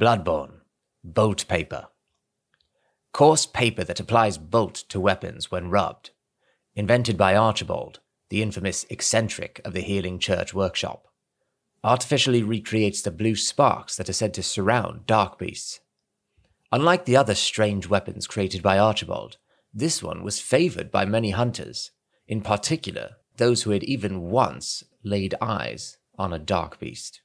Bloodborne. Bolt paper. Coarse paper that applies bolt to weapons when rubbed. Invented by Archibald, the infamous eccentric of the Healing Church workshop. Artificially recreates the blue sparks that are said to surround dark beasts. Unlike the other strange weapons created by Archibald, this one was favored by many hunters, in particular those who had even once laid eyes on a dark beast.